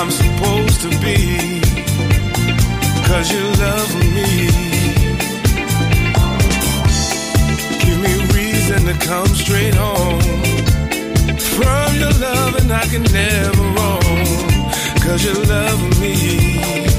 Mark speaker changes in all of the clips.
Speaker 1: I'm supposed to be. Cause you love me. Give me reason to come straight home. From your love, and I can never roam. Cause you love me.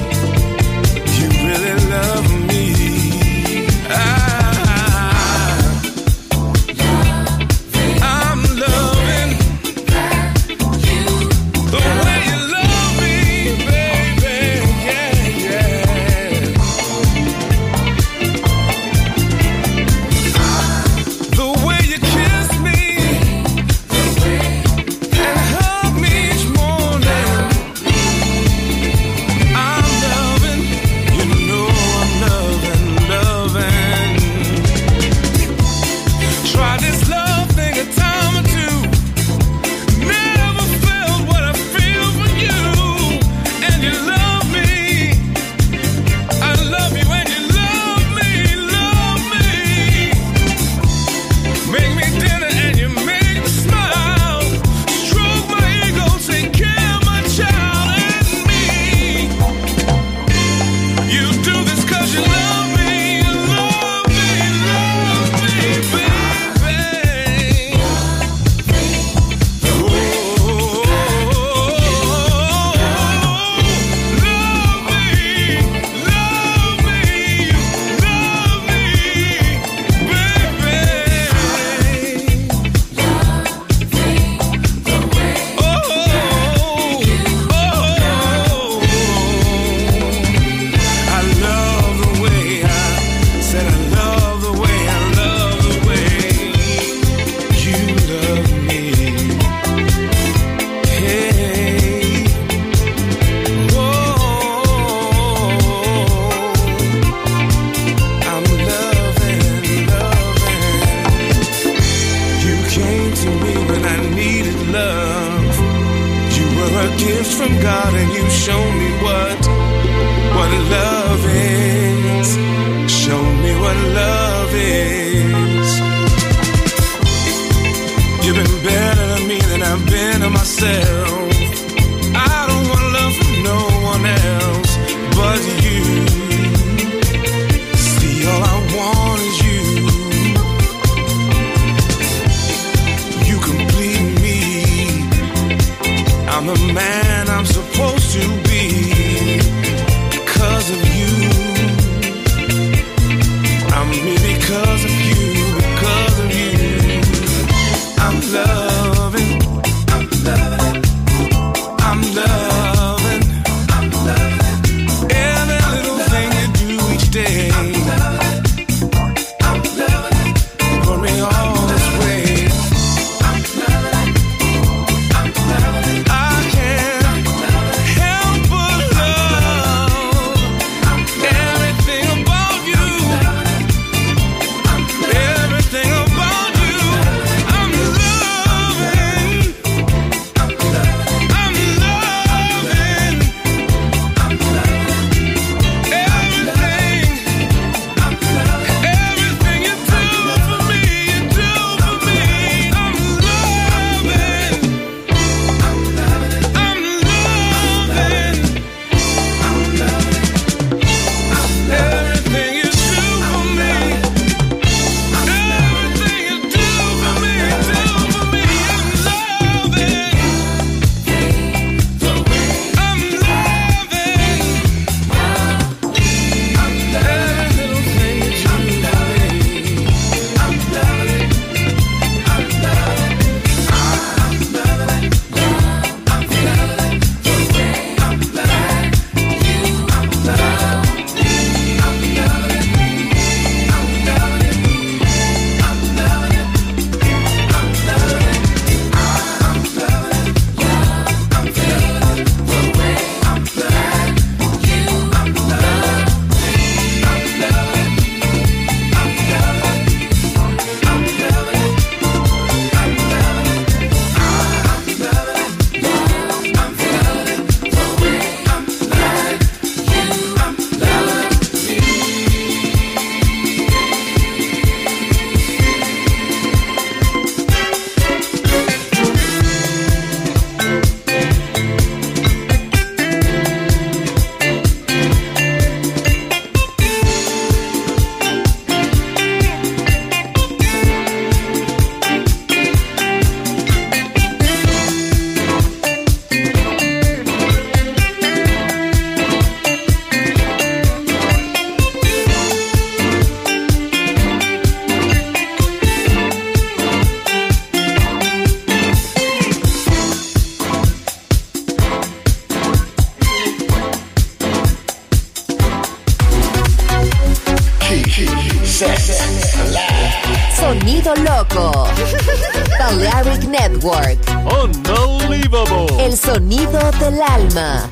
Speaker 2: Network.
Speaker 3: Unbelievable.
Speaker 2: El sonido del alma.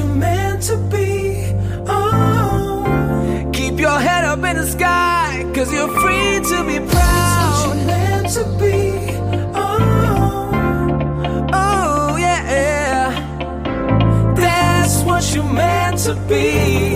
Speaker 4: you're meant
Speaker 5: to be. Oh, keep your head up in the sky, cause you're free to be proud. It's what you're meant to be. Oh, oh yeah, yeah. That's
Speaker 3: what
Speaker 6: you're meant to be.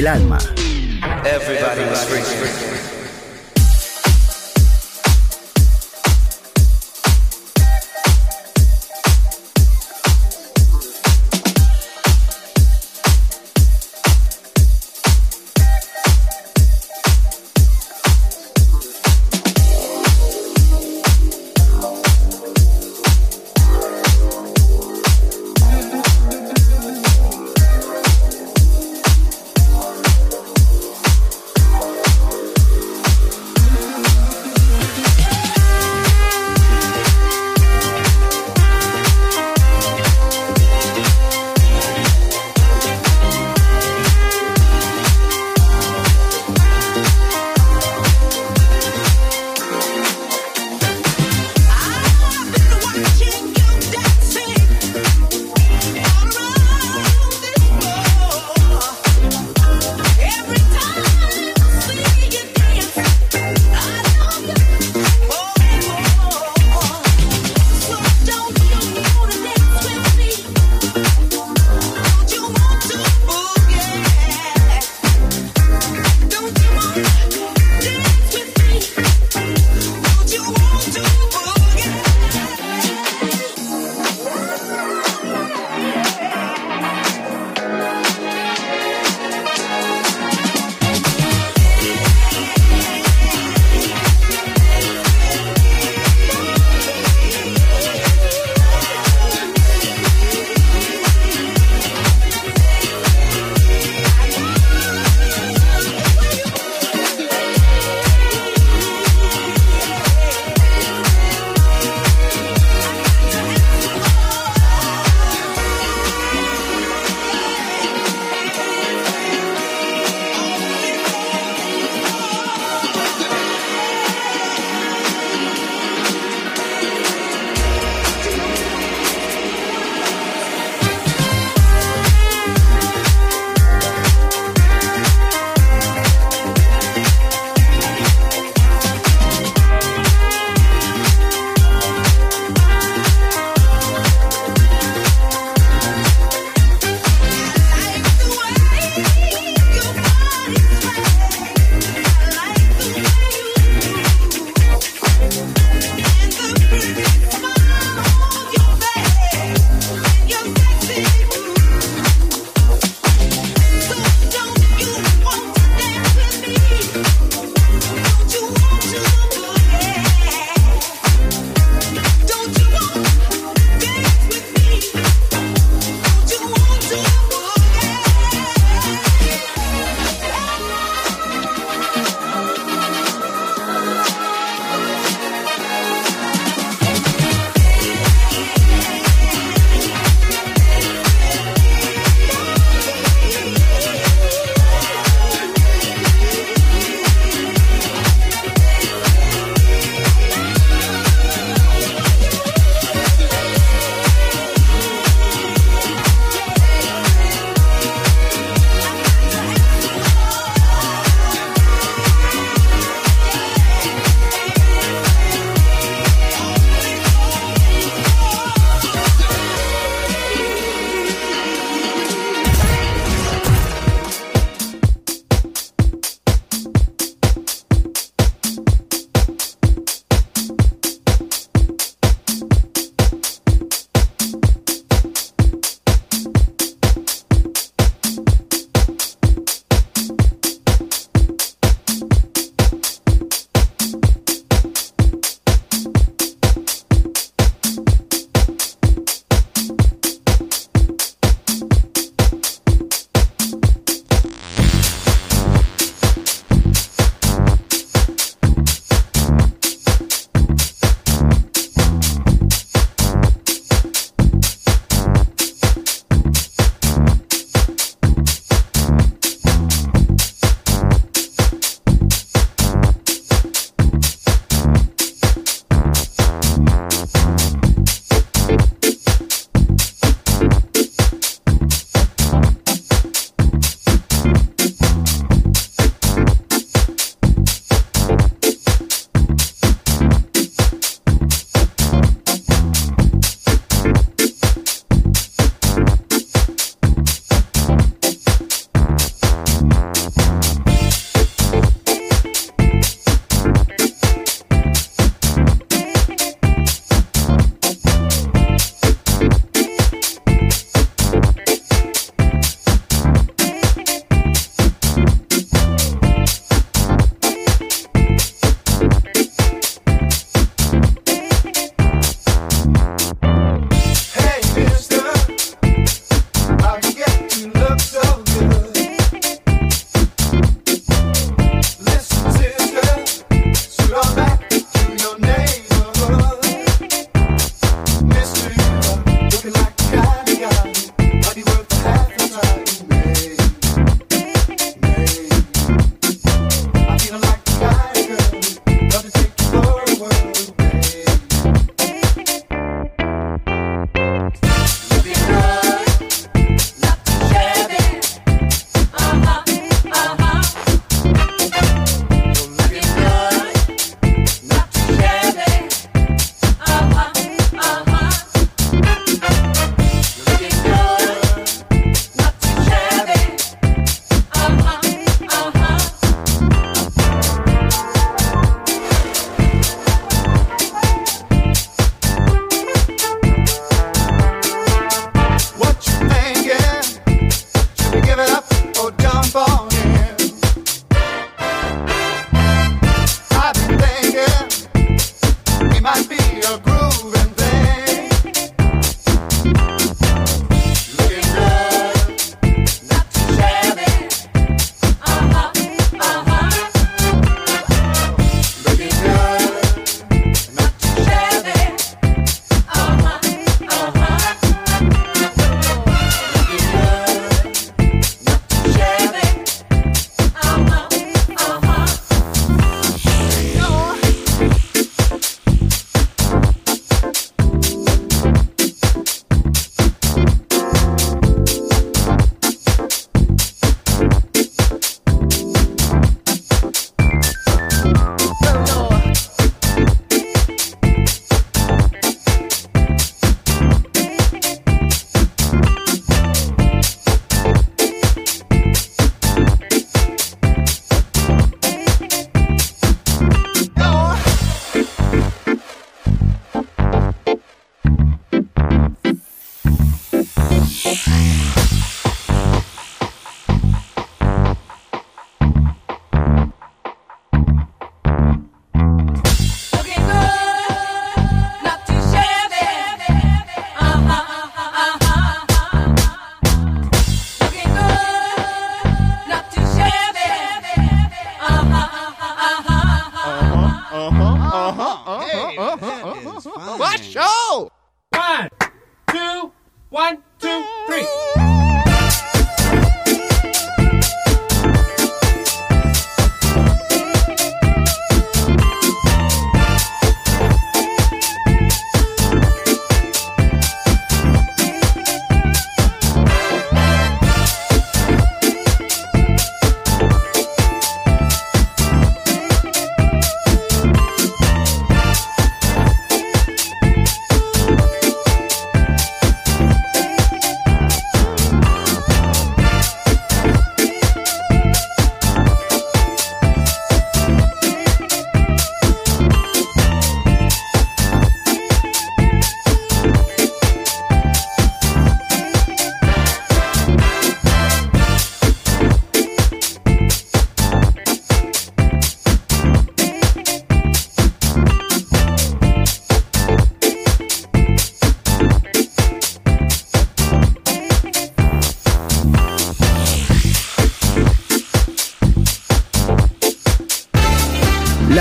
Speaker 6: Del
Speaker 4: alma.